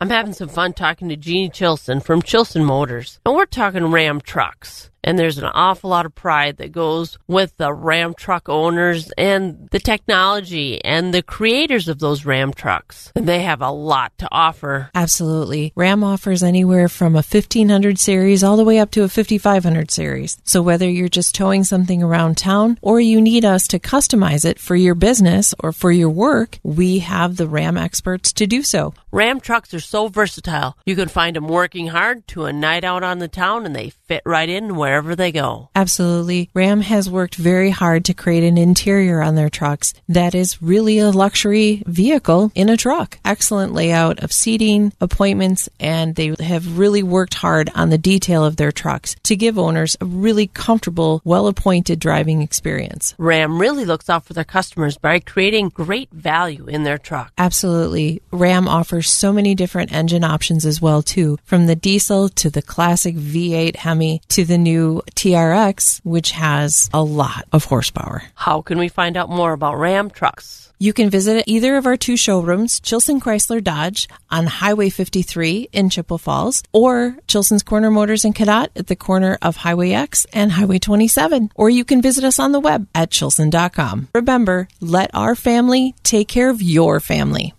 I'm having some fun talking to Jeannie Chilson from Chilson Motors, and we're talking Ram trucks. And there's an awful lot of pride that goes with the Ram truck owners and the technology and the creators of those Ram trucks. And they have a lot to offer. Absolutely. Ram offers anywhere from a 1500 series all the way up to a 5500 series. So whether you're just towing something around town or you need us to customize it for your business or for your work, we have the Ram experts to do so. Ram trucks are so versatile. You can find them working hard to a night out on the town and they fit right in wherever they go. Absolutely. Ram has worked very hard to create an interior on their trucks that is really a luxury vehicle in a truck. Excellent layout of seating, appointments, and they have really worked hard on the detail of their trucks to give owners a really comfortable, well appointed driving experience. Ram really looks out for their customers by creating great value in their truck. Absolutely. Ram offers so many different engine options as well too, from the diesel to the classic V8 Hemi to the new TRX, which has a lot of horsepower. How can we find out more about Ram trucks? You can visit either of our two showrooms, Chilson Chrysler Dodge on Highway 53 in Chippewa Falls, or Chilson's Corner Motors in Cadott at the corner of Highway X and Highway 27. Or you can visit us on the web at chilson.com. Remember, let our family take care of your family.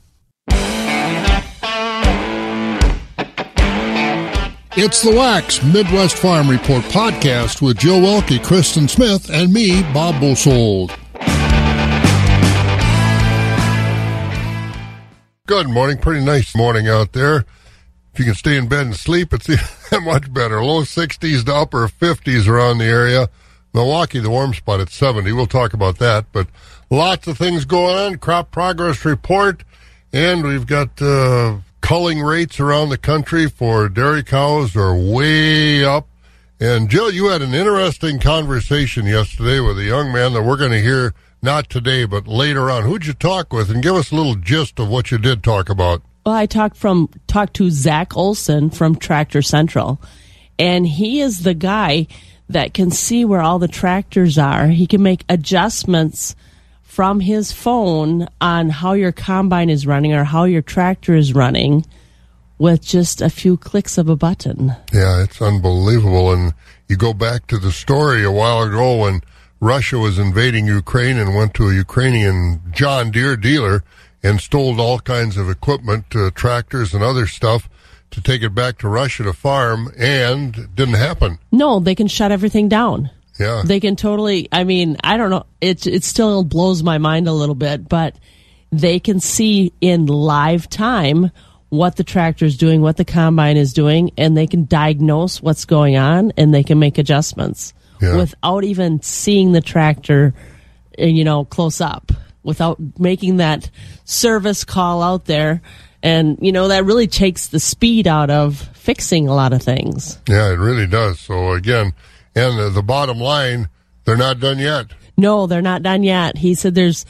It's the Wax Midwest Farm Report podcast with Joe Welke, Kristen Smith, and me, Bob Bosold. Good morning. Pretty nice morning out there. If you can stay in bed and sleep, it's that much better. Low 60s to upper 50s around the area. Milwaukee, the warm spot at 70. We'll talk about that. But lots of things going on. Crop progress report. And we've got uh, culling rates around the country for dairy cows are way up. And Jill, you had an interesting conversation yesterday with a young man that we're going to hear not today, but later on. Who'd you talk with? And give us a little gist of what you did talk about. Well, I talked from talked to Zach Olson from Tractor Central, and he is the guy that can see where all the tractors are. He can make adjustments from his phone on how your combine is running or how your tractor is running with just a few clicks of a button. Yeah, it's unbelievable. And you go back to the story a while ago when Russia was invading Ukraine and went to a Ukrainian John Deere dealer and stole all kinds of equipment, uh, tractors and other stuff to take it back to Russia to farm and it didn't happen. No, they can shut everything down. Yeah. They can totally I mean, I don't know, it it still blows my mind a little bit, but they can see in live time what the tractor is doing, what the combine is doing, and they can diagnose what's going on and they can make adjustments Yeah. without even seeing the tractor, uh, you know, close up, without making that service call out there. And, you know, that really takes the speed out of fixing a lot of things. Yeah, it really does. So again, and the, the bottom line, they're not done yet. No, they're not done yet. He said there's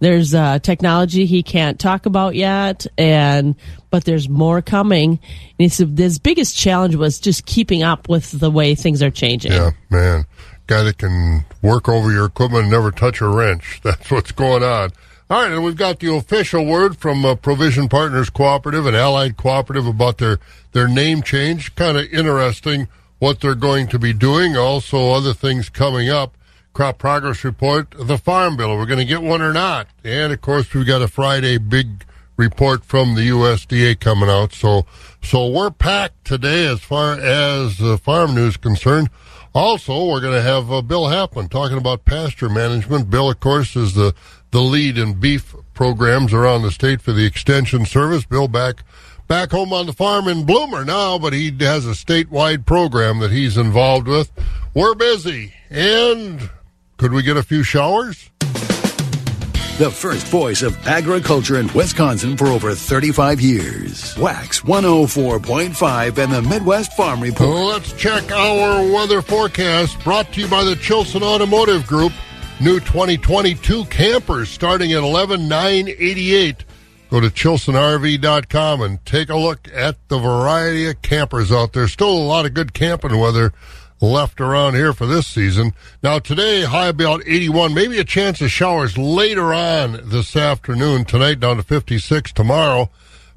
there's uh, technology he can't talk about yet, and but there's more coming. And he said his biggest challenge was just keeping up with the way things are changing. Yeah, man. Guy that can work over your equipment and never touch a wrench. That's what's going on. All right, and we've got the official word from uh, Provision Partners Cooperative and Allied Cooperative about their, their name change. Kind of interesting what they're going to be doing. Also, other things coming up. Crop Progress Report, the Farm Bill. We're going to get one or not. And, of course, we've got a Friday big report from the USDA coming out. So, so we're packed today as far as uh, farm news concerned. Also, we're going to have uh, Bill Halfman talking about pasture management. Bill, of course, is the, the lead in beef programs around the state for the Extension Service. Bill back back home on the farm in Bloomer now, but he has a statewide program that he's involved with. We're busy. And could we get a few showers? the first voice of agriculture in Wisconsin for over 35 years. Wax 104.5 and the Midwest Farm Report. Let's check our weather forecast brought to you by the Chilson Automotive Group. New 2022 campers starting at 11988. Go to chilsonrv.com and take a look at the variety of campers out there. Still a lot of good camping weather left around here for this season. Now today, high about 81, maybe a chance of showers later on this afternoon. Tonight down to 56. Tomorrow,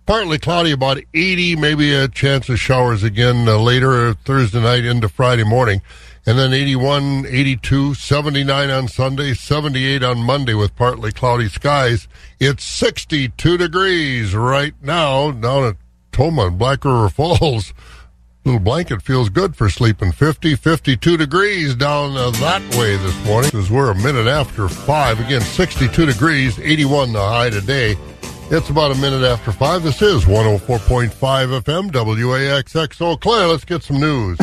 partly cloudy, about 80, maybe a chance of showers again uh, later Thursday night into Friday morning. And then 81, 82, 79 on Sunday, 78 on Monday with partly cloudy skies. It's 62 degrees right now down at Tomah and Black River Falls. Little blanket feels good for sleeping. 50, 52 degrees down uh, that way this morning. As we're a minute after 5. Again, 62 degrees, 81 the high today. It's about a minute after 5. This is 104.5 FM, WAXX Eau Claire. Let's get some news.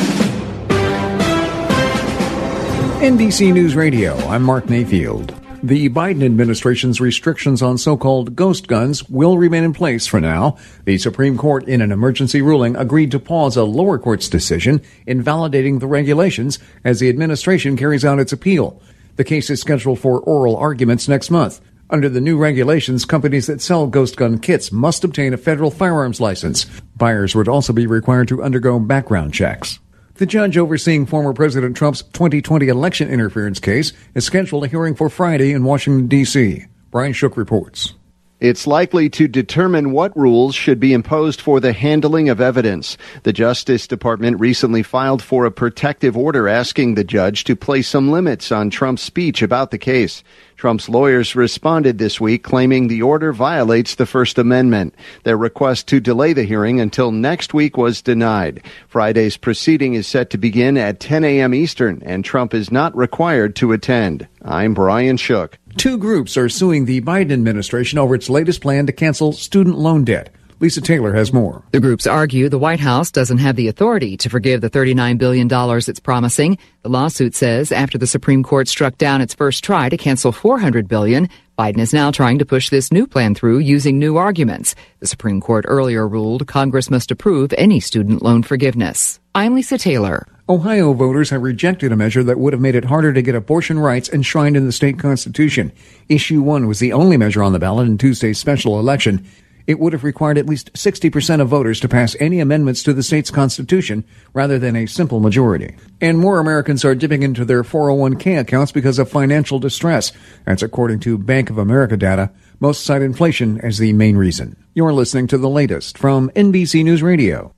NBC News Radio, I'm Mark Mayfield. The Biden administration's restrictions on so-called ghost guns will remain in place for now. The Supreme Court, in an emergency ruling, agreed to pause a lower court's decision invalidating the regulations as the administration carries out its appeal. The case is scheduled for oral arguments next month. Under the new regulations, companies that sell ghost gun kits must obtain a federal firearms license. Buyers would also be required to undergo background checks. The judge overseeing former President Trump's 2020 election interference case is scheduled a hearing for Friday in Washington, D.C. Brian Shook reports. It's likely to determine what rules should be imposed for the handling of evidence. The Justice Department recently filed for a protective order asking the judge to place some limits on Trump's speech about the case. Trump's lawyers responded this week claiming the order violates the First Amendment. Their request to delay the hearing until next week was denied. Friday's proceeding is set to begin at 10 a.m. Eastern, and Trump is not required to attend. I'm Brian Shook. Two groups are suing the Biden administration over its latest plan to cancel student loan debt. Lisa Taylor has more. The groups argue the White House doesn't have the authority to forgive the $39 billion it's promising. The lawsuit says after the Supreme Court struck down its first try to cancel 400 billion, Biden is now trying to push this new plan through using new arguments. The Supreme Court earlier ruled Congress must approve any student loan forgiveness. I'm Lisa Taylor. Ohio voters have rejected a measure that would have made it harder to get abortion rights enshrined in the state constitution. Issue 1 was the only measure on the ballot in Tuesday's special election. It would have required at least 60% of voters to pass any amendments to the state's constitution rather than a simple majority. And more Americans are dipping into their 401k accounts because of financial distress. That's according to Bank of America data. Most cite inflation as the main reason. You're listening to the latest from NBC News Radio.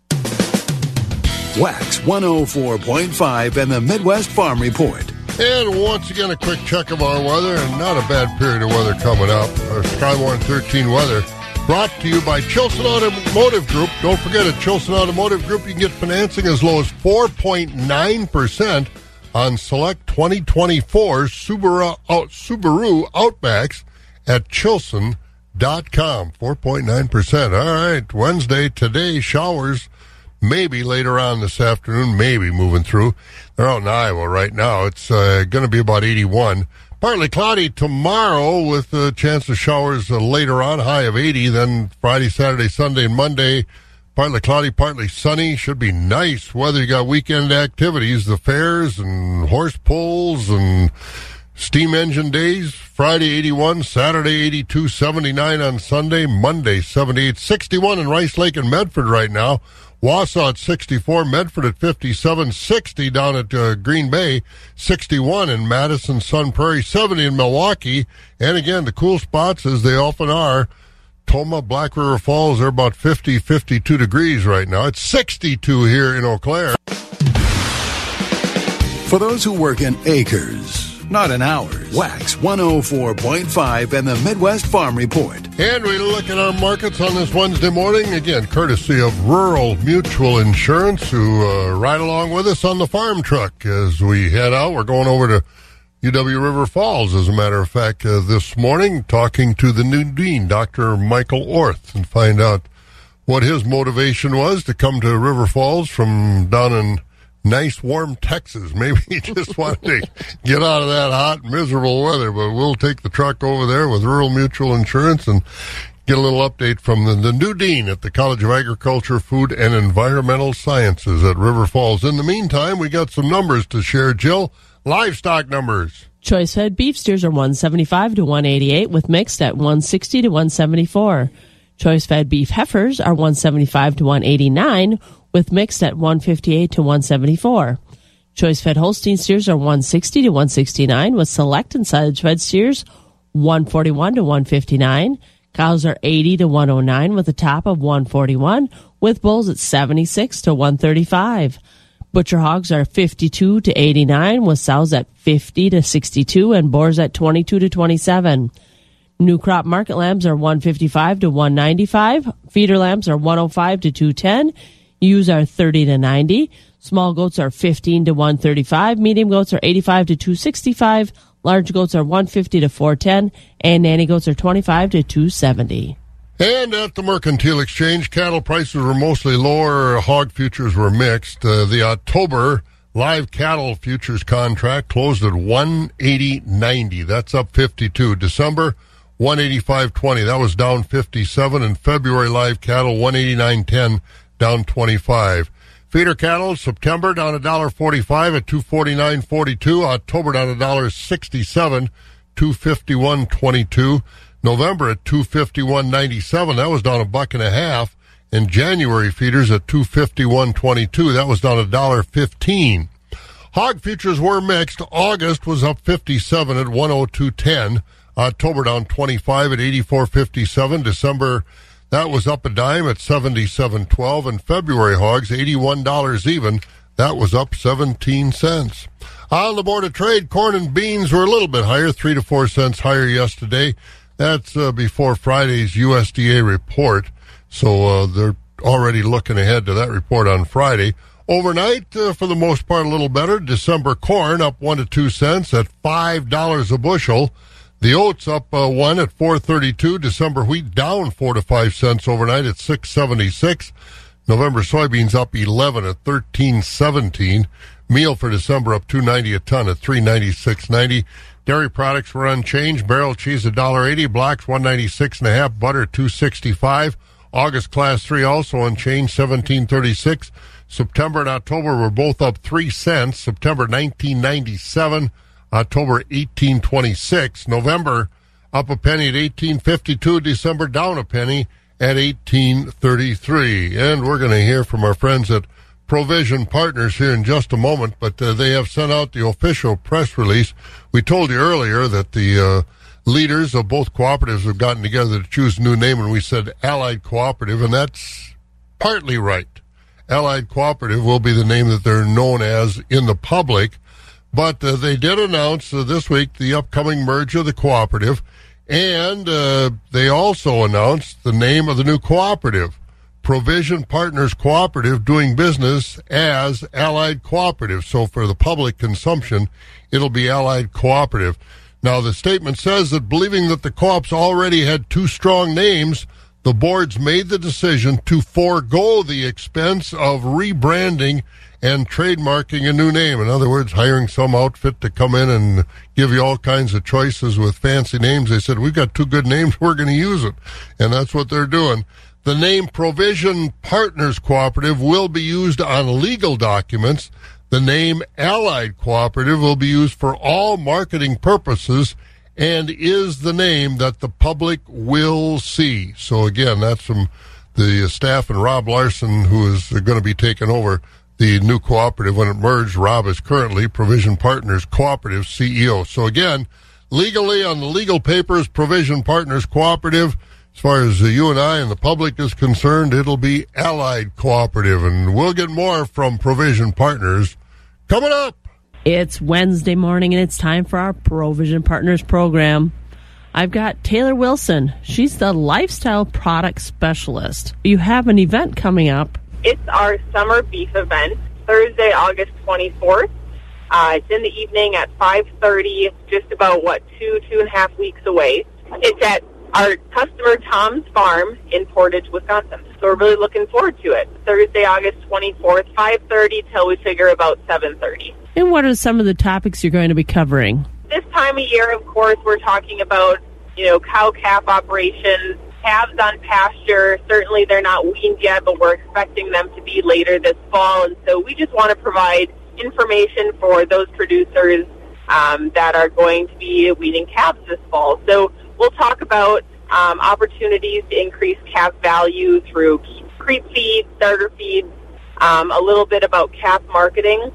Wax 104.5 and the Midwest Farm Report. And once again, a quick check of our weather, and not a bad period of weather coming up. Our Skywarn 13 weather brought to you by Chilson Automotive Group. Don't forget, at Chilson Automotive Group, you can get financing as low as 4.9% on select 2024 Subaru, out, Subaru Outbacks at Chilson.com. 4.9%. All right, Wednesday, today, showers maybe later on this afternoon, maybe moving through. They're out in Iowa right now. It's uh, going to be about 81. Partly cloudy tomorrow with a chance of showers uh, later on, high of 80. Then Friday, Saturday, Sunday, and Monday, partly cloudy, partly sunny. Should be nice weather. You got weekend activities, the fairs and horse pulls and steam engine days. Friday 81, Saturday 82, 79 on Sunday, Monday 78, 61 in Rice Lake and Medford right now. Wausau at 64, Medford at 57, 60 down at uh, Green Bay, 61 in Madison, Sun Prairie, 70 in Milwaukee. And again, the cool spots, as they often are, Tomah, Black River Falls, they're about 50, 52 degrees right now. It's 62 here in Eau Claire. For those who work in acres, not in hours. Wax 104.5 and the Midwest Farm Report. And we look at our markets on this Wednesday morning, again, courtesy of Rural Mutual Insurance, who uh, ride along with us on the farm truck as we head out. We're going over to UW River Falls, as a matter of fact, uh, this morning, talking to the new dean, Dr. Michael Orth, and find out what his motivation was to come to River Falls from down in nice warm Texas. Maybe he just wanted to get out of that hot, miserable weather. But we'll take the truck over there with Rural Mutual Insurance and get a little update from the, the new dean at the College of Agriculture, Food, and Environmental Sciences at River Falls. In the meantime, we got some numbers to share. Jill, livestock numbers. Choice fed beef steers are 175 to 188 with mixed at 160 to 174. Choice fed beef heifers are 175 to 189 with mixed at 158 to 174. Choice fed Holstein steers are 160 to 169 with select and silage fed steers 141 to 159. Cows are 80 to 109 with a top of 141 with bulls at 76 to 135. Butcher hogs are 52 to 89 with sows at 50 to 62 and boars at 22 to 27. New crop market lambs are 155 to 195. Feeder lambs are 105 to 210. Ewes are 30 to 90. Small goats are 15 to 135. Medium goats are 85 to 265. Large goats are 150 to 410. And nanny goats are 25 to 270. And at the Mercantile Exchange, cattle prices were mostly lower. Hog futures were mixed. Uh, the October live cattle futures contract closed at 180.90. That's up 52. December 185.20. That was down 57. And February live cattle 189.10, down 25. Feeder cattle September down a dollar 45 at 249.42. October down a dollar 67, 251.22. November at 251.97. That was down a buck and a half. And January feeders at 251.22. That was down a dollar 15. Hog futures were mixed. August was up 57 at 102.10. October down 25 at 84.57. December, that was up a dime at 77.12. And February hogs, $81 even. That was up 17 cents. On the Board of Trade, corn and beans were a little bit higher, 3 to 4 cents higher yesterday. That's uh, before Friday's USDA report. So uh, they're already looking ahead to that report on Friday. Overnight, uh, for the most part, a little better. December corn up one to two cents at five dollars a bushel. The oats up uh, one at four thirty-two. December wheat down four to five cents overnight at six seventy-six. November soybeans up eleven at thirteen seventeen. Meal for December up two ninety a ton at three ninety-six ninety. Dairy products were unchanged. Barrel cheese a dollar eighty. Blocks one ninety-six and a half. Butter two sixty-five. August class three also unchanged, seventeen thirty-six. September and October were both up three cents. September nineteen ninety-seven, October eighteen twenty-six. November up a penny at eighteen fifty-two. December down a penny at eighteen thirty-three. And we're going to hear from our friends at Provision Partners here in just a moment, but uh, they have sent out the official press release. We told you earlier that the uh, leaders of both cooperatives have gotten together to choose a new name, and we said Allied Cooperative, and that's partly right. Allied Cooperative will be the name that they're known as in the public, but uh, they did announce uh, this week the upcoming merge of the cooperative, and uh, they also announced the name of the new cooperative. Provision Partners Cooperative doing business as Allied Cooperative. So for the public consumption, it'll be Allied Cooperative. Now, the statement says that believing that the co-ops already had two strong names, the boards made the decision to forego the expense of rebranding and trademarking a new name. In other words, hiring some outfit to come in and give you all kinds of choices with fancy names. They said, we've got two good names, we're going to use it. And that's what they're doing. The name Provision Partners Cooperative will be used on legal documents. The name Allied Cooperative will be used for all marketing purposes and is the name that the public will see. So again, that's from the staff and Rob Larson, who is going to be taking over the new cooperative when it merged. Rob is currently Provision Partners Cooperative CEO. So again, legally on the legal papers, Provision Partners Cooperative as far as you and I and the public is concerned, it'll be Allied Cooperative, and we'll get more from Provision Partners coming up. It's Wednesday morning, and it's time for our Provision Partners program. I've got Taylor Wilson. She's the lifestyle product specialist. You have an event coming up. It's our summer beef event, Thursday, August 24th. Uh, it's in the evening at 5.30. It's just about, what, two, two and a half weeks away. It's at our customer Tom's Farm in Portage, Wisconsin. So we're really looking forward to it. Thursday, August 24th, 5:30 till we figure about 7:30. And what are some of the topics you're going to be covering? This time of year, of course, we're talking about, you know, cow calf operations, calves on pasture. Certainly they're not weaned yet, but we're expecting them to be later this fall. And so we just want to provide information for those producers um, that are going to be weaning calves this fall. So we'll talk about um, opportunities to increase calf value through creep feed, starter feed, um, a little bit about calf marketing,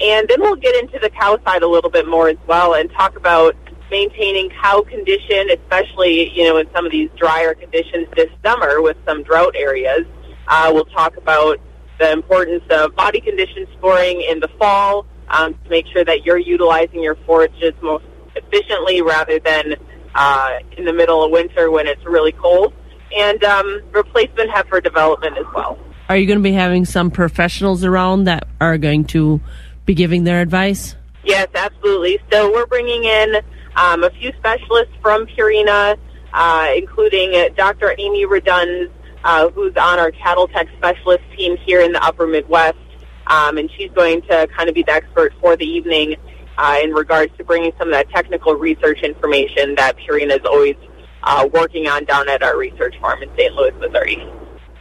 and then we'll get into the cow side a little bit more as well and talk about maintaining cow condition, especially you know in some of these drier conditions this summer with some drought areas. Uh, we'll talk about the importance of body condition scoring in the fall um, to make sure that you're utilizing your forages most efficiently rather than uh, in the middle of winter when it's really cold, and um, replacement heifer development as well. Are you going to be having some professionals around that are going to be giving their advice? Yes, absolutely. So we're bringing in um, a few specialists from Purina, uh, including uh, Dr. Amy Radunz, uh, who's on our cattle tech specialist team here in the upper Midwest. Um, and she's going to kind of be the expert for the evening uh, in regards to bringing some of that technical research information that Purina is always uh, working on down at our research farm in St. Louis, Missouri.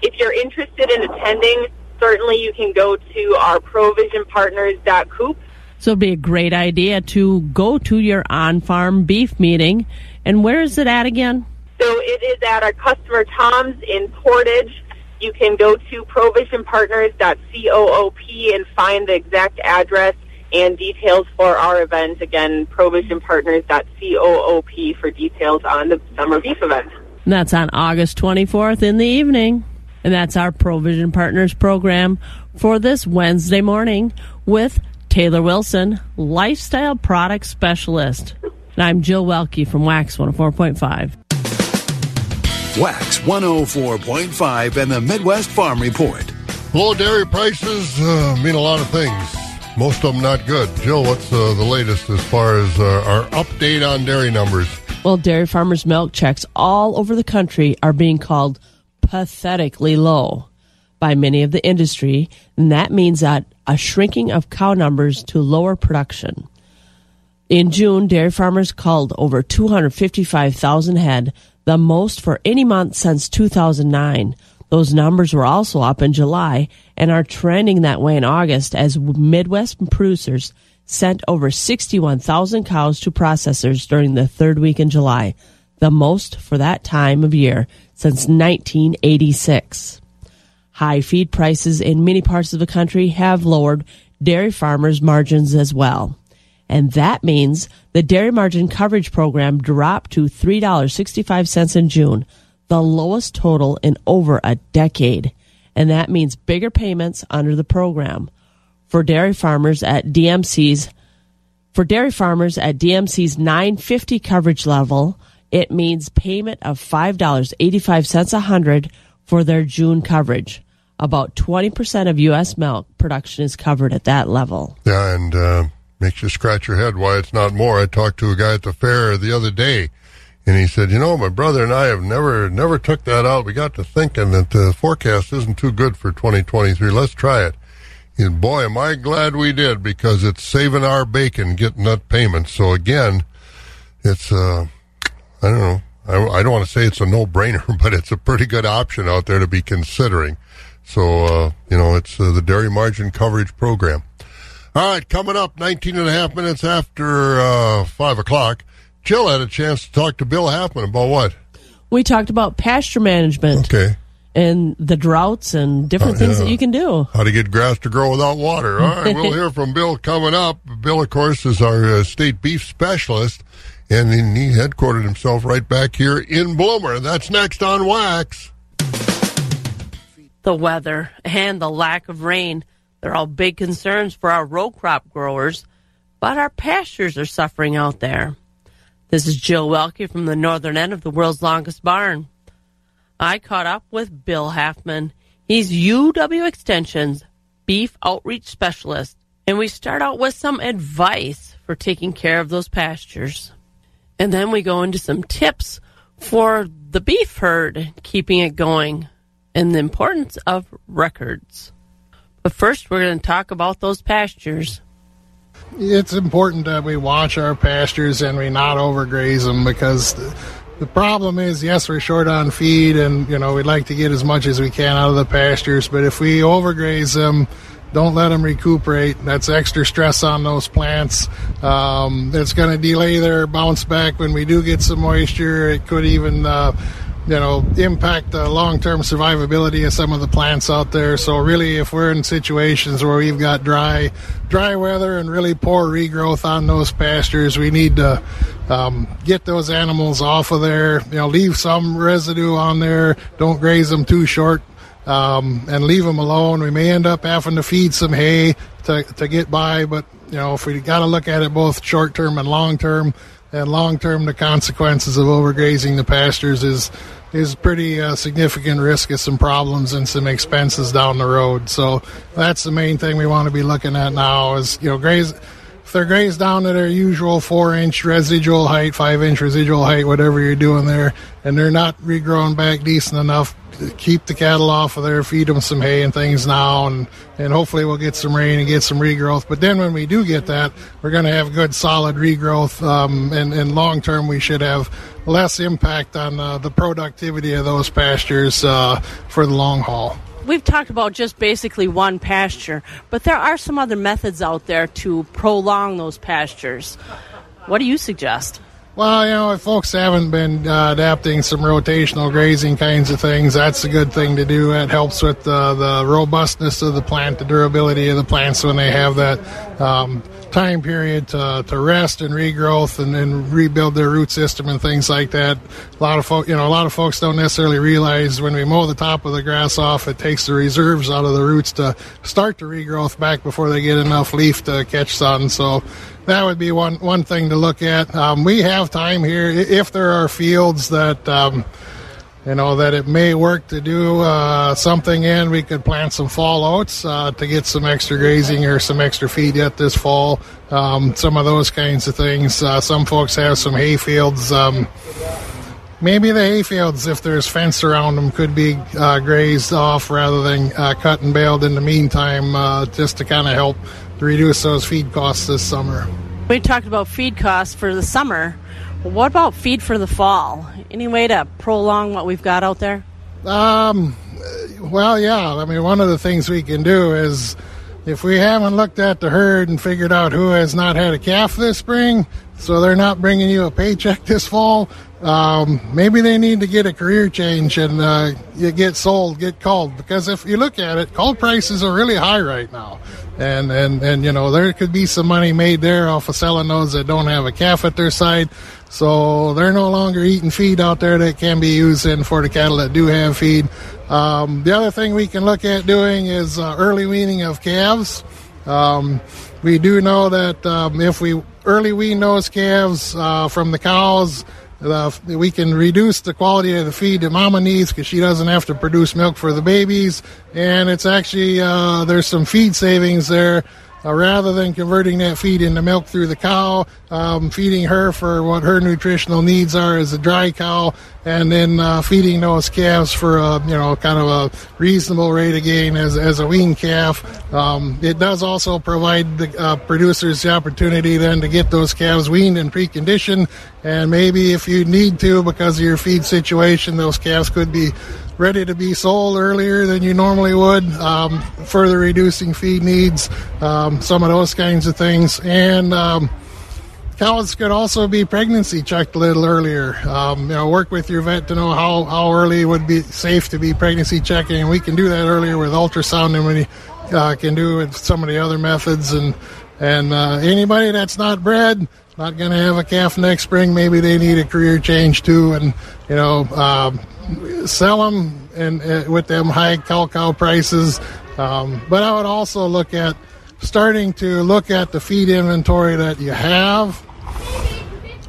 If you're interested in attending, certainly you can go to our provisionpartners.coop. So it'd be a great idea to go to your on-farm beef meeting. And where is it at again? So it is at our customer Tom's in Portage. You can go to provisionpartners.coop and find the exact address and details for our event. Again, provisionpartners.coop for details on the summer beef event. And that's on August 24th in the evening. And that's our Provision Partners program for this Wednesday morning with Taylor Wilson, Lifestyle Product Specialist. And I'm Jill Welke from Wax 104.5. Wax 104.5 and the Midwest Farm Report. Low dairy prices uh, mean a lot of things. Most of them not good. Jill, what's uh, the latest as far as uh, our update on dairy numbers? Well, dairy farmers' milk checks all over the country are being called pathetically low by many of the industry, and that means that a shrinking of cow numbers to lower production. In June, dairy farmers culled over 255,000 head, the most for any month since 2009. Those numbers were also up in July and are trending that way in August as Midwest producers sent over 61,000 cows to processors during the third week in July, the most for that time of year since 1986. High feed prices in many parts of the country have lowered dairy farmers' margins as well. And that means the dairy margin coverage program dropped to $3.65 in June, the lowest total in over a decade. And that means bigger payments under the program. For dairy farmers at DMC's for dairy farmers at DMC's 950 coverage level, it means payment of $5.85 a hundred for their June coverage. About 20% of U.S. milk production is covered at that level. Yeah, and uh, makes you scratch your head why it's not more. I talked to a guy at the fair the other day, and he said, "You know, my brother and I have never never took that out. We got to thinking that the forecast isn't too good for 2023. Let's try it." And boy, am I glad we did because it's saving our bacon getting that payment. So again, it's uh, I don't know. I, I don't want to say it's a no-brainer, but it's a pretty good option out there to be considering. So, uh, you know, it's uh, the dairy margin coverage program. All right, coming up 19 and a half minutes after uh, 5 o'clock, Jill had a chance to talk to Bill Halfman about what? We talked about pasture management. Okay. And the droughts and different Oh, things yeah. that you can do. How to get grass to grow without water. All right, we'll hear from Bill coming up. Bill, of course, is our uh, state beef specialist, and he he headquartered himself right back here in Bloomer. That's next on Wax. The weather and the lack of rain, they're all big concerns for our row crop growers, but our pastures are suffering out there. This is Jill Welke from the northern end of the world's longest barn. I caught up with Bill Halfman. He's UW Extension's beef outreach specialist, and we start out with some advice for taking care of those pastures. And then we go into some tips for the beef herd, keeping it going, and the importance of records. But first, we're going to talk about those pastures. It's important that we watch our pastures and we not overgraze them because the, problem is, yes, we're short on feed and, you know, we'd like to get as much as we can out of the pastures, but if we overgraze them, don't let them recuperate. That's extra stress on those plants. Um, it's going to delay their bounce back when we do get some moisture. It could even, uh, you know, impact the long-term survivability of some of the plants out there. So really, if we're in situations where we've got dry, dry weather and really poor regrowth on those pastures, we need to um, get those animals off of there. You know, leave some residue on there. Don't graze them too short um, and leave them alone. We may end up having to feed some hay to, to get by, but you know if we got to look at it both short term and long term, and long term the consequences of overgrazing the pastures is is pretty uh, significant risk of some problems and some expenses down the road. So that's the main thing we want to be looking at now is you know graze they're grazed down to their usual four inch residual height, five inch residual height, whatever you're doing there, and they're not regrowing back decent enough, To keep the cattle off of there, feed them some hay and things now, and, and hopefully we'll get some rain and get some regrowth. But then when we do get that, we're going to have good solid regrowth, um, and, and long term we should have less impact on uh, the productivity of those pastures uh, for the long haul. We've talked about just basically one pasture, but there are some other methods out there to prolong those pastures. What do you suggest? Well, you know, if folks haven't been uh, adapting some rotational grazing kinds of things, that's a good thing to do. It helps with uh, the robustness of the plant, the durability of the plants when they have that um, time period to, to rest and regrowth and then rebuild their root system and things like that. A lot of folk, you know, a lot of folks don't necessarily realize when we mow the top of the grass off, it takes the reserves out of the roots to start the regrowth back before they get enough leaf to catch sun. So that would be one one thing to look at. Um, we have time here if there are fields that. Um, you know that it may work to do uh, something in. We could plant some fall oats uh, to get some extra grazing or some extra feed yet this fall. Um, some of those kinds of things. Uh, some folks have some hay fields. Um, maybe the hay fields, if there's fence around them, could be uh, grazed off rather than uh, cut and baled in the meantime, uh, just to kind of help reduce those feed costs this summer. We talked about feed costs for the summer. What about feed for the fall? Any way to prolong what we've got out there? Um, well, yeah. I mean, one of the things we can do is if we haven't looked at the herd and figured out who has not had a calf this spring, so they're not bringing you a paycheck this fall, um, maybe they need to get a career change and uh, you get sold, get culled. Because if you look at it, cull prices are really high right now and and and you know there could be some money made there off of selling those that don't have a calf at their side. So they're no longer eating feed out there that can be used in for the cattle that do have feed. Um, the other thing we can look at doing is uh, early weaning of calves. Um, we do know that um, if we early wean those calves uh, from the cows, uh, we can reduce the quality of the feed that mama needs because she doesn't have to produce milk for the babies. And it's actually, uh, there's some feed savings there. Uh, rather than converting that feed into milk through the cow, um, feeding her for what her nutritional needs are as a dry cow, and then uh, feeding those calves for a you know kind of a reasonable rate of gain as, as a wean calf. Um, it does also provide the uh, producers the opportunity then to get those calves weaned and preconditioned, and maybe if you need to because of your feed situation, those calves could be ready to be sold earlier than you normally would, um, further reducing feed needs, um, some of those kinds of things. And um, cows could also be pregnancy checked a little earlier. Um, you know, work with your vet to know how, how early would be safe to be pregnancy checking. And we can do that earlier with ultrasound than we uh, can do with some of the other methods. And and uh, anybody that's not bred, not going to have a calf next spring, maybe they need a career change too. And you know, um, sell them and uh, with them high cow cow prices. Um, but I would also look at starting to look at the feed inventory that you have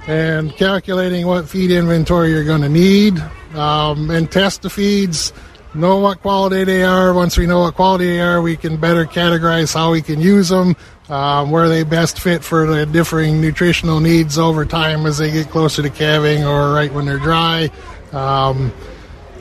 and calculating what feed inventory you're going to need um, and test the feeds know what quality they are. Once we know what quality they are, we can better categorize how we can use them, um, where they best fit for the differing nutritional needs over time as they get closer to calving or right when they're dry. Um,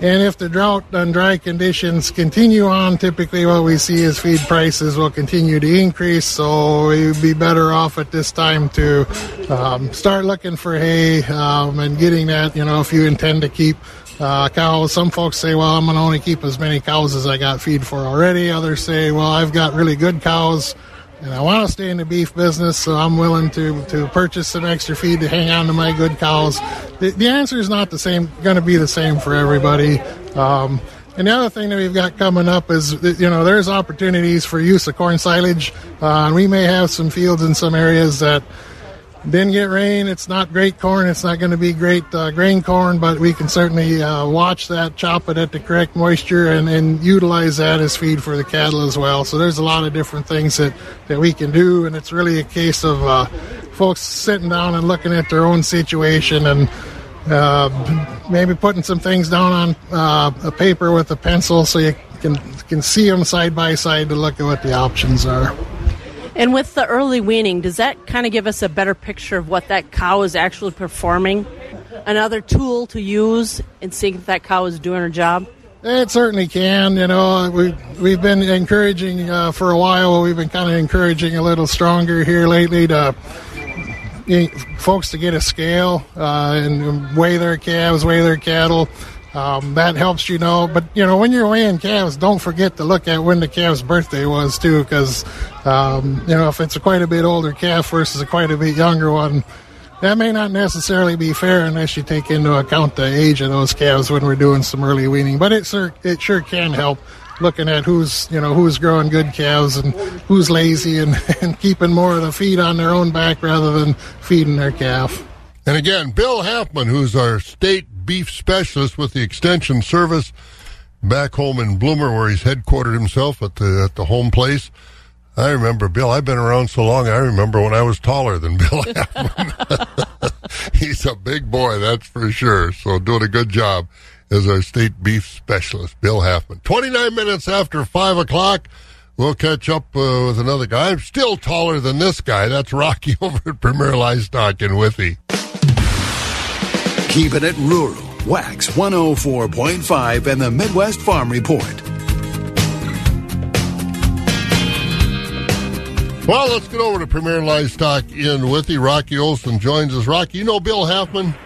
and if the drought and dry conditions continue on, typically what we see is feed prices will continue to increase. So we'd be better off at this time to um, start looking for hay um, and getting that, you know, if you intend to keep uh, cows. Some folks say, well, I'm going to only keep as many cows as I got feed for already. Others say, well, I've got really good cows and I want to stay in the beef business, so I'm willing to, to purchase some extra feed to hang on to my good cows. The, the answer is not the same, going to be the same for everybody. Um, and the other thing that we've got coming up is, you know, there's opportunities for use of corn silage. Uh, and we may have some fields in some areas that didn't get rain. It's not great corn. It's not going to be great uh, grain corn, but we can certainly uh, watch that, chop it at the correct moisture, and, and utilize that as feed for the cattle as well. So there's a lot of different things that, that we can do, and it's really a case of uh, folks sitting down and looking at their own situation and uh, maybe putting some things down on uh, a paper with a pencil so you can can see them side by side to look at what the options are. And with the early weaning, does that kind of give us a better picture of what that cow is actually performing? Another tool to use in seeing if that cow is doing her job? It certainly can. You know, we we've been encouraging uh, for a while. We've been kind of encouraging a little stronger here lately to folks to get a scale uh, and weigh their calves, weigh their cattle. Um, that helps you know. But you know, when you're weighing calves, don't forget to look at when the calf's birthday was too, because um, you know if it's a quite a bit older calf versus a quite a bit younger one, that may not necessarily be fair unless you take into account the age of those calves when we're doing some early weaning. But it sure it sure can help looking at who's you know who's growing good calves and who's lazy and, and keeping more of the feed on their own back rather than feeding their calf. And again, Bill Halfman, who's our state beef specialist with the Extension Service back home in Bloomer, where he's headquartered himself at the at the home place. I remember Bill. I've been around so long. I remember when I was taller than Bill Halfman. he's a big boy, that's for sure. So doing a good job as our state beef specialist, Bill Halfman. Twenty nine minutes after five o'clock. We'll catch up uh, with another guy. I'm still taller than this guy. That's Rocky over at Premier Livestock in Withee. Keeping it rural. Wax 104.5 and the Midwest Farm Report. Well, let's get over to Premier Livestock in Withee. Rocky Olson joins us. Rocky, you know Bill Halfman?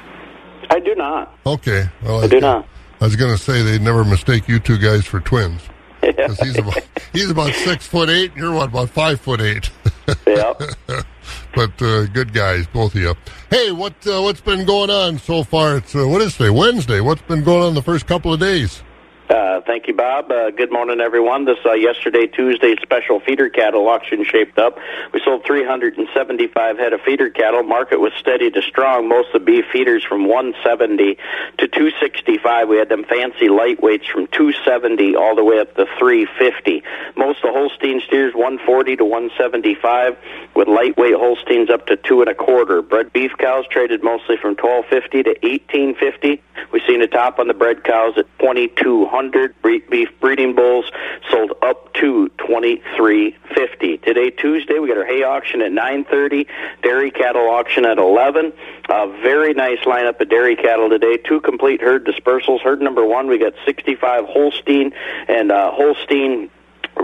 I do not. Okay. Well, I, I do not. I was going to say they'd never mistake you two guys for twins. Because he's about he's about six foot eight, and you're what about five foot eight. yeah. but uh, good guys, both of you. Hey, what uh, what's been going on so far? It's uh, what is today? Wednesday. What's been going on the first couple of days? Uh, thank you, Bob. Uh, good morning, everyone. This uh, yesterday, Tuesday special feeder cattle auction shaped up. We sold 375 head of feeder cattle. Market was steady to strong. Most of the beef feeders from 170 to 265. We had them fancy lightweights from 270 all the way up to 350. Most of the Holstein steers 140 to 175, with lightweight Holsteins up to two and a quarter. Bred beef cows traded mostly from 1250 to 1850. We've seen a top on the bred cows at 2200. 100 beef breeding bulls sold up to 23.50. Today, Tuesday, we got our hay auction at 9:30, dairy cattle auction at 11. A very nice lineup of dairy cattle today. Two complete herd dispersals. Herd number one, we got 65 Holstein and uh, Holstein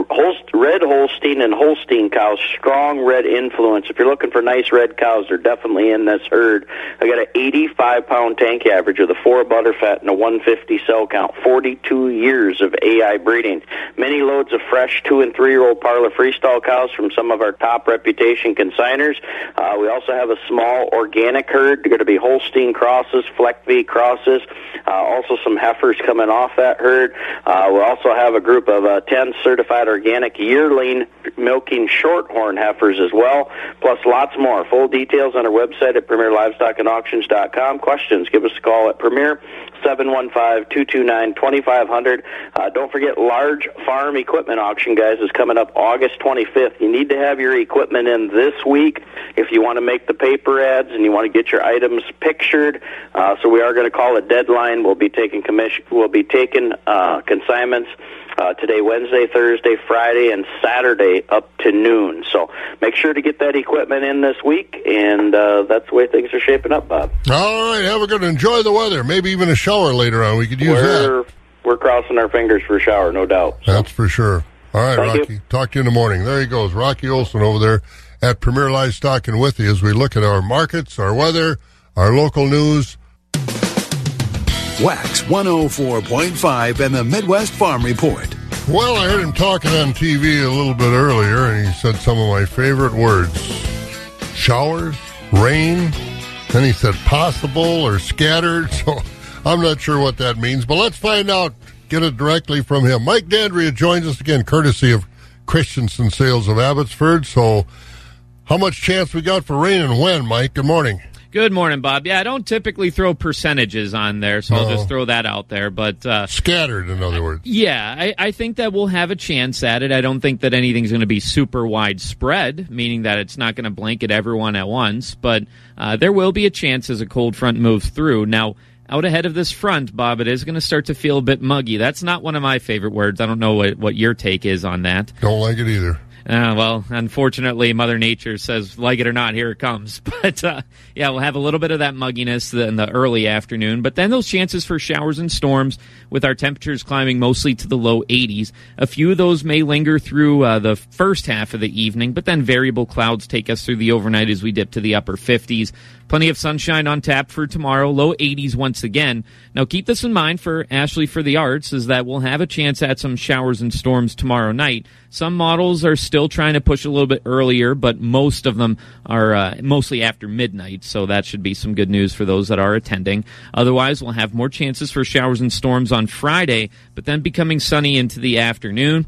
Holst, red Holstein and Holstein cows, strong red influence. If you're looking for nice red cows, they're definitely in this herd. I got an 85 pound tank average with a four butterfat and a 150 cell count. 42 years of AI breeding. Many loads of fresh two and three year old parlor freestall cows from some of our top reputation consigners. Uh, we also have a small organic herd. They're going to be Holstein crosses, Fleckvieh crosses. Uh, also some heifers coming off that herd. Uh, we also have a group of uh, 10 certified organic yearling milking shorthorn heifers as well, plus lots more. Full details on our website at premierlivestockandauctions.com. Questions, give us a call at Premier 715-229-2500. Uh, don't forget large farm equipment auction, guys, is coming up August 25th. You need to have your equipment in this week if you want to make the paper ads and you want to get your items pictured. Uh, so we are going to call a deadline. We'll be taking commission. We'll be taking uh, consignments uh, today, Wednesday, Thursday, Friday, and Saturday up to noon. So make sure to get that equipment in this week, and uh, that's the way things are shaping up, Bob. All right, have a good enjoy the weather. Maybe even a shower later on. We could use we're, that. We're crossing our fingers for a shower, no doubt. That's for sure. All right, Thank Rocky. you. Talk to you in the morning. There he goes, Rocky Olson over there at Premier Livestock and Withee as we look at our markets, our weather, our local news. Wax 104.5 and the Midwest Farm Report. Well, I heard him talking on TV a little bit earlier, and he said some of my favorite words showers, rain, then he said possible or scattered. So I'm not sure what that means, but let's find out. Get it directly from him. Mike Dandria joins us again, courtesy of Christensen Sales of Abbotsford. So, how much chance we got for rain and when, Mike? Good morning. Good morning, Bob. Yeah, I don't typically throw percentages on there, so I'll just throw that out there. But uh, Scattered, in other words. yeah, I, I think that we'll have a chance at it. I don't think that anything's going to be super widespread, meaning that it's not going to blanket everyone at once. But uh, there will be a chance as a cold front moves through. Now, out ahead of this front, Bob, it is going to start to feel a bit muggy. That's not one of my favorite words. I don't know what, what your take is on that. Don't like it either. Uh, well, unfortunately, Mother Nature says, like it or not, here it comes. But uh, yeah, we'll have a little bit of that mugginess in the early afternoon, but then those chances for showers and storms with our temperatures climbing mostly to the low 80s. A few of those may linger through uh, the first half of the evening, but then variable clouds take us through the overnight as we dip to the upper 50s. Plenty of sunshine on tap for tomorrow, low 80s once again. Now keep this in mind for Ashley for the Arts is that we'll have a chance at some showers and storms tomorrow night. Some models are still trying to push a little bit earlier, but most of them are uh, mostly after midnight, so that should be some good news for those that are attending. Otherwise, we'll have more chances for showers and storms on Friday, but then becoming sunny into the afternoon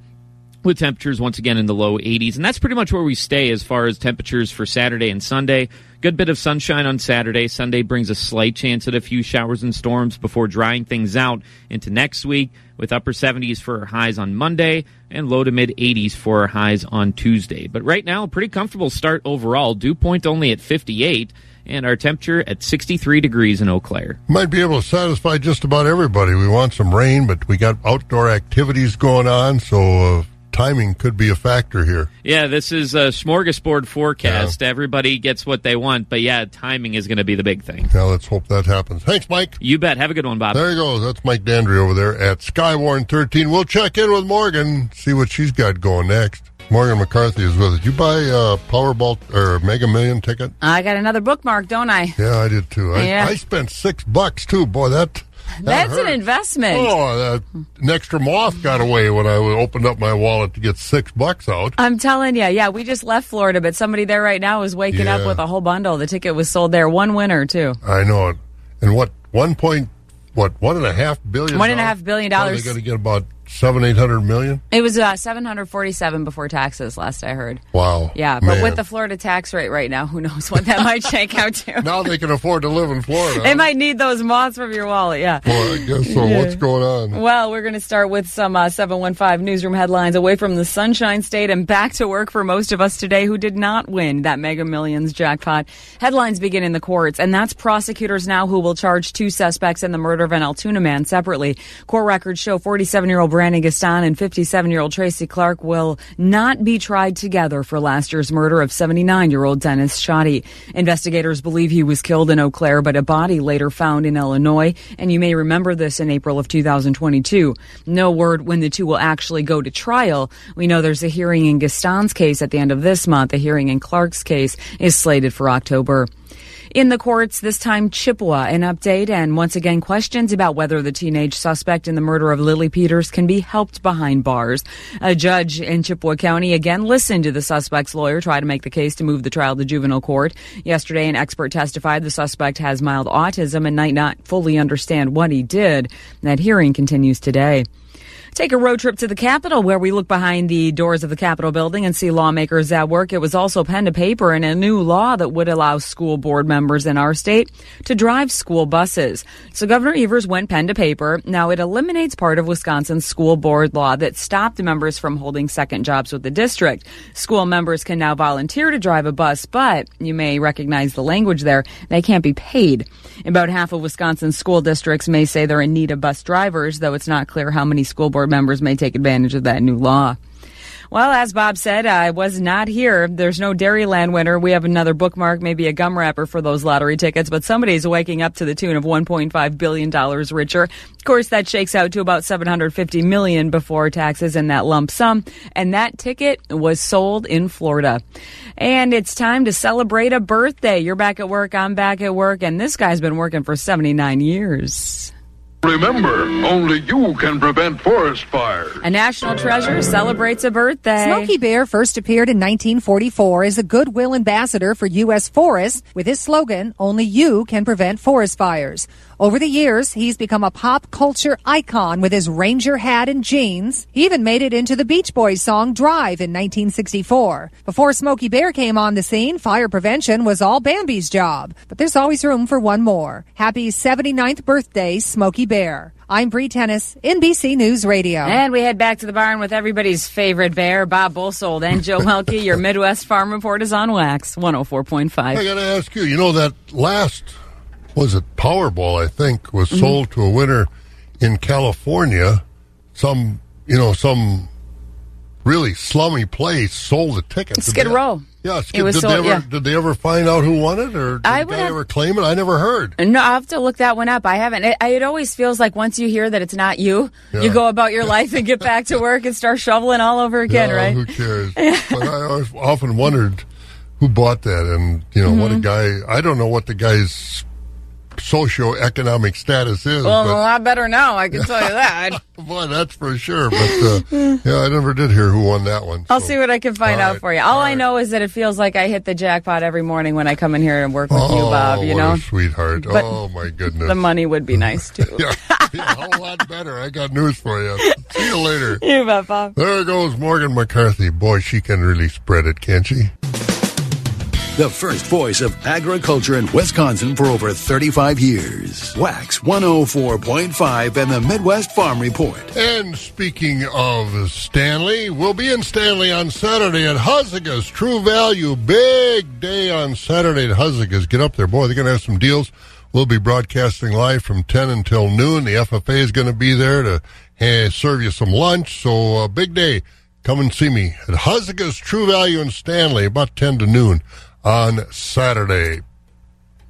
with temperatures once again in the low 80s. And that's pretty much where we stay as far as temperatures for Saturday and Sunday. Good bit of sunshine on Saturday. Sunday brings a slight chance at a few showers and storms before drying things out into next week with upper 70s for highs on Monday and low to mid 80s for our highs on Tuesday. But right now, a pretty comfortable start overall. Dew point only at 58 and our temperature at 63 degrees in Eau Claire. Might be able to satisfy just about everybody. We want some rain, but we got outdoor activities going on, so uh, timing could be a factor here. Yeah, this is a smorgasbord forecast. Everybody gets what they want, but yeah, timing is going to be the big thing. Now let's hope that happens. Thanks, Mike. You bet. Have a good one, Bob. There he goes. That's Mike Dandry over there at Skywarn 13. We'll check in with Morgan, see what she's got going next. Morgan McCarthy is with us. You buy a Powerball or Mega Million ticket? I got another bookmark, don't I? Yeah, I did too. I, Yeah. I spent six bucks too. Boy, that. That That's an investment. Oh, that, an extra moth got away when I opened up my wallet to get six bucks out. I'm telling you, yeah, we just left Florida, but somebody there right now is waking up with a whole bundle. The ticket was sold there. One winner, too. I know it. And what one point, what one and a half billion? One and a half billion dollars. they going to get about seven, eight hundred million? It was uh, 747 before taxes, last I heard. Wow. Yeah, but Man. with the Florida tax rate right now, who knows what that might shake out to. now they can afford to live in Florida. They might need those moths from your wallet, yeah. Boy, I guess so. Yeah. What's going on? Well, we're going to start with some uh, 715 newsroom headlines away from the Sunshine State and back to work for most of us today who did not win that Mega Millions jackpot. Headlines begin in the courts, and that's prosecutors now who will charge two suspects in the murder of an Altoona man separately. Court records show 47 year old Brandon Gaston and 57 year old Tracy Clark will not be tried together for last year's murder of 79 year old Dennis Shoddy. Investigators believe he was killed in Eau Claire, but a body later found in Illinois. And you may remember this in April of 2022. No word when the two will actually go to trial. We know there's a hearing in Gaston's case at the end of this month. A hearing in Clark's case is slated for October. In the courts, this time Chippewa, an update and once again questions about whether the teenage suspect in the murder of Lily Peters can be helped behind bars. A judge in Chippewa County again listened to the suspect's lawyer try to make the case to move the trial to juvenile court. Yesterday, an expert testified the suspect has mild autism and might not fully understand what he did. That hearing continues today. Take a road trip to the Capitol where we look behind the doors of the Capitol building and see lawmakers at work. It was also pen to paper in a new law that would allow school board members in our state to drive school buses. So Governor Evers went pen to paper. Now it eliminates part of Wisconsin's school board law that stopped members from holding second jobs with the district. School members can now volunteer to drive a bus, but you may recognize the language there. They can't be paid. About half of Wisconsin's school districts may say they're in need of bus drivers, though it's not clear how many school board members may take advantage of that new law. Well, as Bob said, I was not here. There's no Dairyland winner. We have another bookmark, maybe a gum wrapper for those lottery tickets, but somebody's waking up to the tune of $1.5 billion richer. Of course, that shakes out to about 750 million before taxes in that lump sum. And that ticket was sold in Florida. And it's time to celebrate a birthday. You're back at work. I'm back at work. And this guy's been working for 79 years. Remember, only you can prevent forest fires. A national treasure celebrates a birthday. Smokey Bear first appeared in 1944 as a goodwill ambassador for U.S. forests with his slogan, Only You Can Prevent Forest Fires. Over the years, he's become a pop culture icon with his ranger hat and jeans. He even made it into the Beach Boys song Drive in 1964. Before Smokey Bear came on the scene, fire prevention was all Bambi's job. But there's always room for one more. Happy 79th birthday, Smokey Bear. I'm Bree Tennis, NBC News Radio. And we head back to the barn with everybody's favorite bear, Bob Bosold and Joe Welke. Your Midwest Farm Report is on Wax 104.5. I got to ask you, you know, that last, was it Powerball, I think, was Mm-hmm. sold to a winner in California. Some, you know, some really slummy place sold the ticket. Skid Row. Yeah, It was did, sold- they ever, yeah. did they ever find out who won it? Or did I they would have- ever claim it? I never heard. No, I have to look that one up. I haven't. It, it always feels like once you hear that it's not you, Yeah. you go about your life and get back to work and start shoveling all over again, Yeah, right? Who cares? but I often wondered who bought that, and you know what a Mhm. guy. I don't know what the guy's socioeconomic status is. Well, a lot better now, I can tell you that. boy, that's for sure. But uh, yeah, I never did hear who won that one. I'll see what I can find All out right, for you. All, I know is that it feels like I hit the jackpot every morning when I come in here and work with oh, you, Bob. You know, sweetheart! But oh my goodness, the money would be nice too. yeah, yeah, a whole lot better. I got news for you. See you later. You bet, Bob. There goes Morgan McCarthy. Boy, she can really spread it, can't she? The first voice of agriculture in Wisconsin for over 35 years. Wax 104.5 and the Midwest Farm Report. And speaking of Stanley, we'll be in Stanley on Saturday at Huzigas. True Value, big day on Saturday at Huzigas. Get up there, boy. They're going to have some deals. We'll be broadcasting live from 10 until noon. The FFA is going to be there to eh, serve you some lunch. So, uh, big day. Come and see me at Huzigas True Value in Stanley about 10 to noon on Saturday.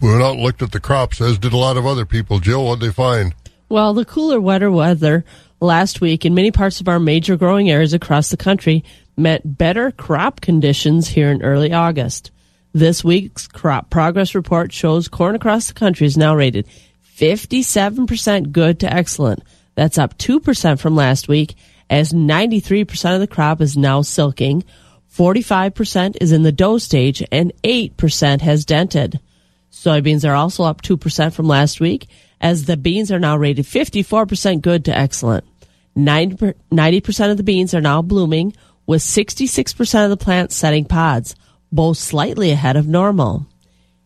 We went out looked at the crops, as did a lot of other people. Jill, what'd they find? Well, the cooler, wetter weather last week in many parts of our major growing areas across the country meant better crop conditions here in early August. This week's crop progress report shows corn across the country is now rated 57% good to excellent. That's up 2% from last week as 93% of the crop is now silking, 45% is in the dough stage, and 8% has dented. Soybeans are also up 2% from last week, as the beans are now rated 54% good to excellent. 90% of the beans are now blooming, with 66% of the plants setting pods, both slightly ahead of normal.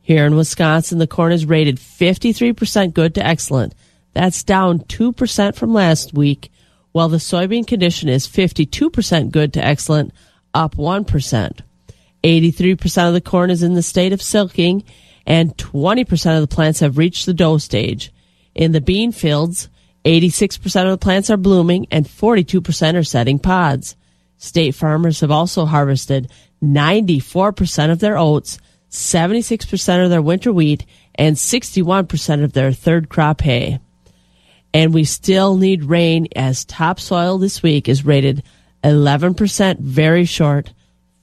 Here in Wisconsin, the corn is rated 53% good to excellent. That's down 2% from last week, while the soybean condition is 52% good to excellent, up 1%. 83% of the corn is in the state of silking, and 20% of the plants have reached the dough stage. In the bean fields, 86% of the plants are blooming and 42% are setting pods. State farmers have also harvested 94% of their oats, 76% of their winter wheat, and 61% of their third crop hay. And we still need rain as topsoil this week is rated 11% very short,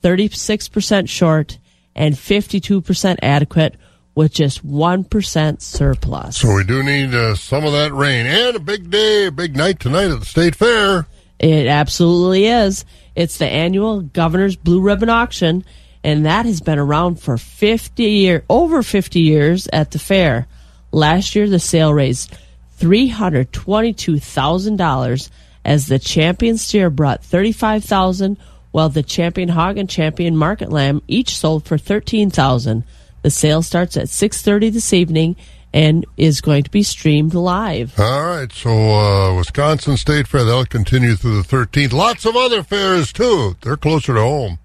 36% short, and 52% adequate with just 1% surplus. So we do need uh, some of that rain and a big day, a big night tonight at the state fair. It absolutely is. It's the annual Governor's Blue Ribbon Auction, and that has been around for 50 year, over 50 years at the fair. Last year, the sale raised $322,000 as the champion steer brought 35,000 while the champion hog and champion market lamb each sold for 13,000. The sale starts at 6:30 this evening and is going to be streamed live. All right, so uh, Wisconsin State Fair that'll continue through the 13th. Lots of other fairs too. They're closer to home.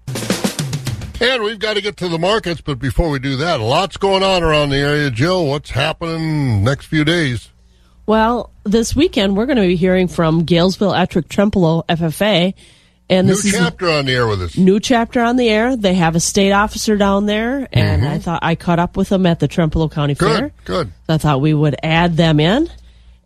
And we've got to get to the markets, but before we do that, lots going on around the area. Jill, what's happening next few days? Well, this weekend we're going to be hearing from Galesville Ettrick Trempealeau FFA. And New this is chapter on the air with us. new chapter on the air. They have a state officer down there, and Mhm. I thought I caught up with them at the Trempealeau County Good, Fair. good. So I thought we would add them in.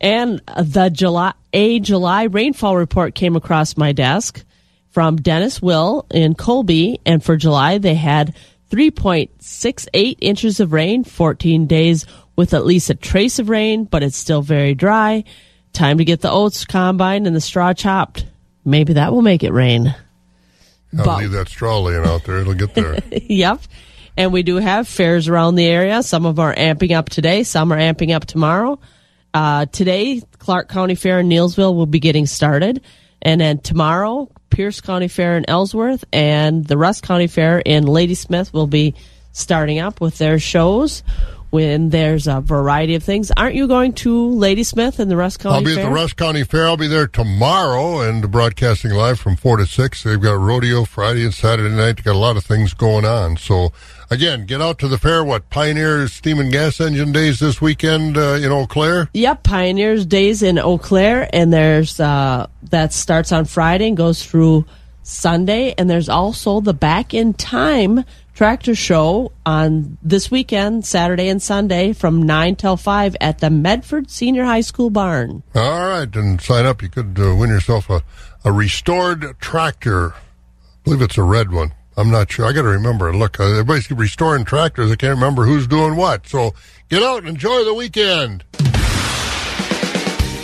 And the July a July rainfall report came across my desk from Dennis Will in Colby, and for July they had 3.68 inches of rain, 14 days with at least a trace of rain, but it's still very dry. Time to get the oats combined and the straw chopped. Maybe that will make it rain. I'll But- leave that straw laying out there. It'll get there. yep. And we do have fairs around the area. Some of them are amping up today, some are amping up tomorrow. Uh, today, Clark County Fair in Neillsville will be getting started. And then tomorrow, Pierce County Fair in Ellsworth and the Rusk County Fair in Ladysmith will be starting up with their shows. When there's a variety of things. Aren't you going to Ladysmith and the Rusk County Fair? I'll be Fair? at the Rusk County Fair. I'll be there tomorrow and broadcasting live from 4 to 6. They've got rodeo Friday and Saturday night. They've got a lot of things going on. So, again, get out to the fair. What, Pioneer Steam and Gas Engine Days this weekend uh, in Eau Claire? Yep, Pioneers Days in Eau Claire, and there's uh, that starts on Friday and goes through Sunday, and there's also the Back in Time tractor show on this weekend, Saturday and Sunday, from nine till five at the Medford Senior High School barn. All right, and sign up. You could uh, win yourself a, a restored tractor. I believe it's a red one. I'm not sure. I got to remember. Look, uh, everybody's restoring tractors. I can't remember who's doing what. So get out and enjoy the weekend.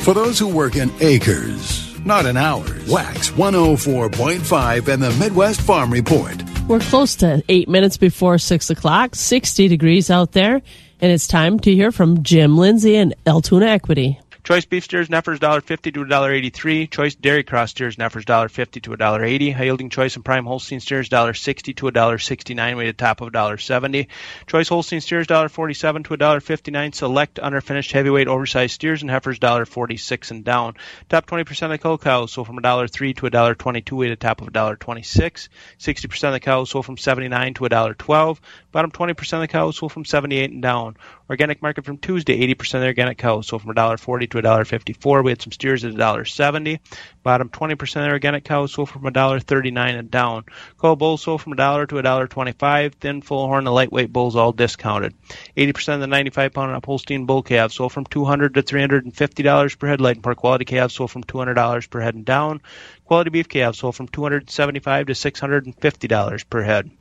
For those who work in acres, not in hours, Wax 104.5 and the Midwest Farm Report. We're close to eight minutes before six o'clock, 60 degrees out there, and it's time to hear from Jim Lindsay and Altoona Equity. Choice beef steers Neffers $1.50 to $1.83. Choice dairy cross steers Neffers $1.50 to $1.80. High yielding choice and prime Holstein steers $1.60 to $1.69, weighted top of $1.70. Choice Holstein steers $1.47 to $1.59. Select underfinished heavyweight oversized steers and heifers $1.46 and down. Top 20% of the cull cows sold from $1.03 to $1.22, weighted top of $1.26. 60% of the cows sold from 79 to $1.12. Bottom 20% of the cows sold from 78 and down. Organic market from Tuesday, 80% of the organic cows sold from $1.40 to $1.54. We had some steers at $1.70. Bottom 20% of the organic cows sold from $1.39 and down. Coal bulls sold from $1 to $1.25. Thin, full horn, and lightweight bulls all discounted. 80% of the 95 pound and up Holstein bull calves sold from $200 to $350 per head. Light and poor quality calves sold from $200 per head and down. Quality beef calves sold from $275 to $650 per head.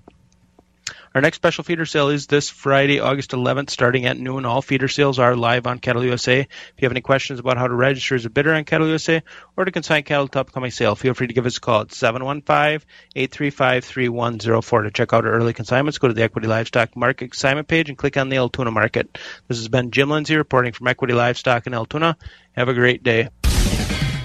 Our next special feeder sale is this Friday, August 11th, starting at noon. All feeder sales are live on Cattle USA. If you have any questions about how to register as a bidder on Cattle USA or to consign cattle to upcoming sale, feel free to give us a call at 715-835-3104. To check out our early consignments, go to the Equity Livestock Market consignment page and click on the Altoona Market. This has been Jim Lindsay reporting from Equity Livestock in Altoona. Have a great day.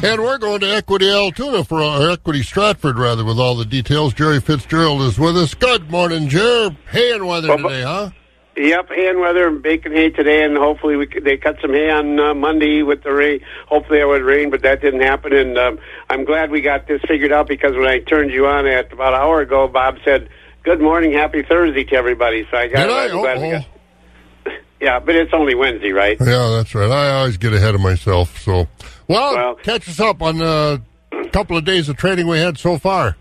And we're going to Equity Altoona for or Equity Stratford rather with all the details. Jerry Fitzgerald is with us. Good morning, Jerry. Hay and weather Well, today, huh? Yep, hay and weather and bacon hay today, and hopefully we could, they cut some hay on uh, Monday with the rain. Hopefully it would rain, but that didn't happen. And um, I'm glad we got this figured out because when I turned you on at about an hour ago, Bob said, "Good morning, happy Thursday to everybody." So I got. Did I? Glad we Uh-oh. got. Yeah, but it's only Wednesday, right? Yeah, that's right. I always get ahead of myself. So, well, catch us up on a couple of days of trading we had so far.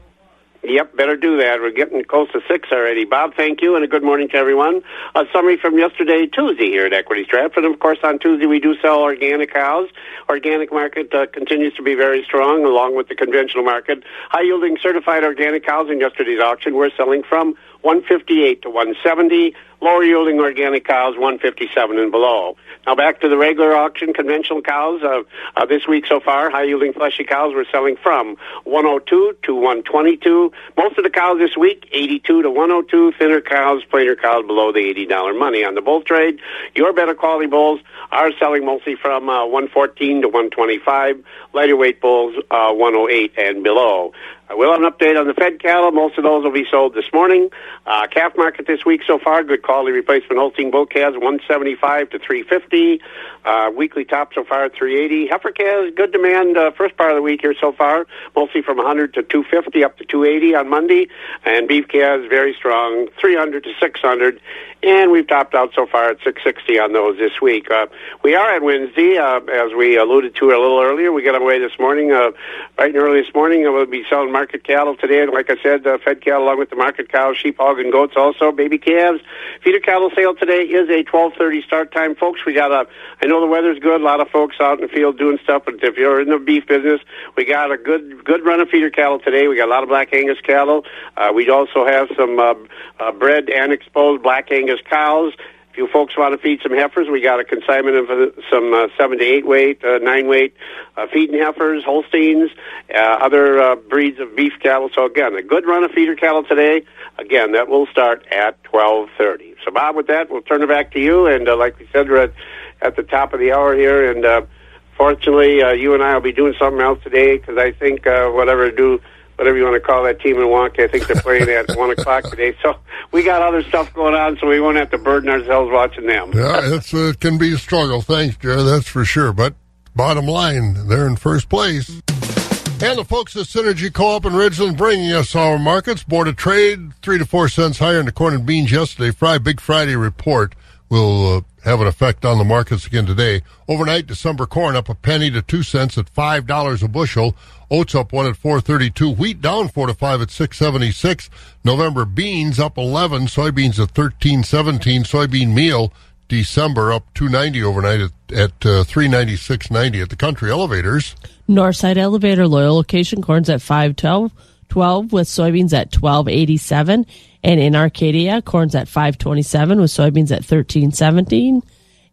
Yep, better do that. We're getting close to six already. Bob, thank you, and a good morning to everyone. A summary from yesterday, Tuesday, here at Equity Stratford. And of course, on Tuesday, we do sell organic cows. Organic market uh, continues to be very strong, along with the conventional market. High yielding certified organic cows in yesterday's auction, we're selling from 158 to 170. Lower yielding organic cows, 157 and below. Now back to the regular auction, conventional cows. Uh, uh, this week so far, high yielding fleshy cows we're selling from 102 to 122. Most of the cows this week, 82 to 102. Thinner cows, plainer cows below the $80 money on the bull trade. Your better quality bulls are selling mostly from uh, 114 to 125. Lighter weight bulls, uh, 108 and below. I will have an update on the Fed cattle. Most of those will be sold this morning. Uh, calf market this week so far, good quality replacement Holstein bull calves, 175 to 350. Uh, weekly top so far, 380. Heifer calves, good demand uh, first part of the week here so far, mostly from 100 to 250 up to 280 on Monday. And beef calves, very strong, 300 to 600 and we've topped out so far at 660 on those this week. Uh, we are at Wednesday, uh, as we alluded to a little earlier. We got away this morning, uh, right and early this morning. We'll be selling market cattle today, and like I said, uh, fed cattle along with the market cows, sheep, hog, and goats also, baby calves. Feeder cattle sale today is a 12:30 start time, folks. We got a. I know the weather's good. A lot of folks out in the field doing stuff, but if you're in the beef business, we got a good good run of feeder cattle today. We got a lot of black Angus cattle. Uh, we also have some uh, uh, bred and exposed black Angus Angus cows. If you folks want to feed some heifers, we got a consignment of uh, some uh, seven to eight weight, uh, nine weight uh, feeding heifers, Holsteins, uh, other uh, breeds of beef cattle. So again, a good run of feeder cattle today. Again, that will start at twelve thirty. So Bob, with that, we'll turn it back to you. And uh, like we said, we're at, at the top of the hour here, and uh, fortunately, uh, you and I will be doing something else today because I think uh, whatever do whatever you want to call that team in Wonka. I think they're playing at one o'clock today. So we got other stuff going on, so we won't have to burden ourselves watching them. Yeah, it's, uh, it can be a struggle. Thanks, Jerry. That's for sure. But bottom line, they're in first place. And the folks at Synergy Co-op in Ridgeland bringing us our markets. Board of Trade, three to four cents higher in the corn and beans yesterday. Friday, Big Friday report will uh, have an effect on the markets again today. Overnight, December corn up a penny to two cents at five dollars a bushel. Oats up one at four thirty two. Wheat down four to five at six seventy six. November beans up eleven. Soybeans at thirteen seventeen. Soybean meal December up two ninety overnight at, at uh, three ninety six ninety at the country elevators. Northside elevator loyal location corn's at five twelve twelve with soybeans at 1287 and in Arcadia corn's at 527 with soybeans at 1317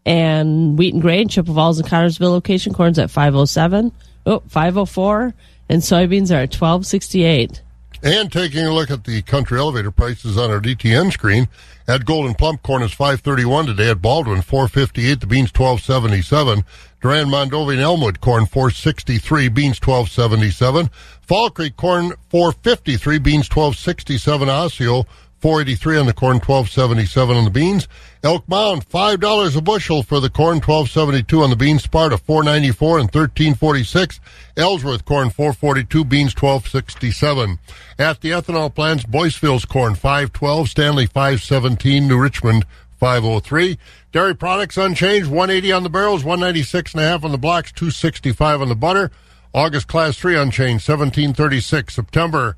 and wheat and grain Chippewa Falls and Connorsville location corn's at 507 oh 504 and soybeans are at 1268 and taking a look at the country elevator prices on our DTN screen, at Gold'n Plump corn is 531 today. At Baldwin 458. The beans 1277. Durand Mondovi and Elmwood corn 463. Beans 1277. Fall Creek corn 453. Beans 1267. Osseo 483 on the corn, 1277 on the beans. Elk Mound, $5 a bushel for the corn, 1272 on the beans. Sparta, 494 and 1346. Ellsworth corn, 442, beans, 1267. At the ethanol plants, Boyceville's corn, 512, Stanley, 517, New Richmond, 503. Dairy products unchanged, 180 on the barrels, 196 and a half on the blocks, 265 on the butter. August class 3 unchanged, 1736. September,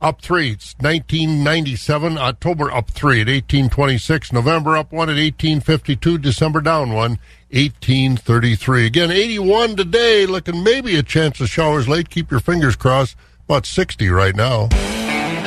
up three. It's 1997. October up three at 1826. November up one at 1852. December down one. 1833. Again, 81 today. Looking maybe a chance of showers late. Keep your fingers crossed. About 60 right now.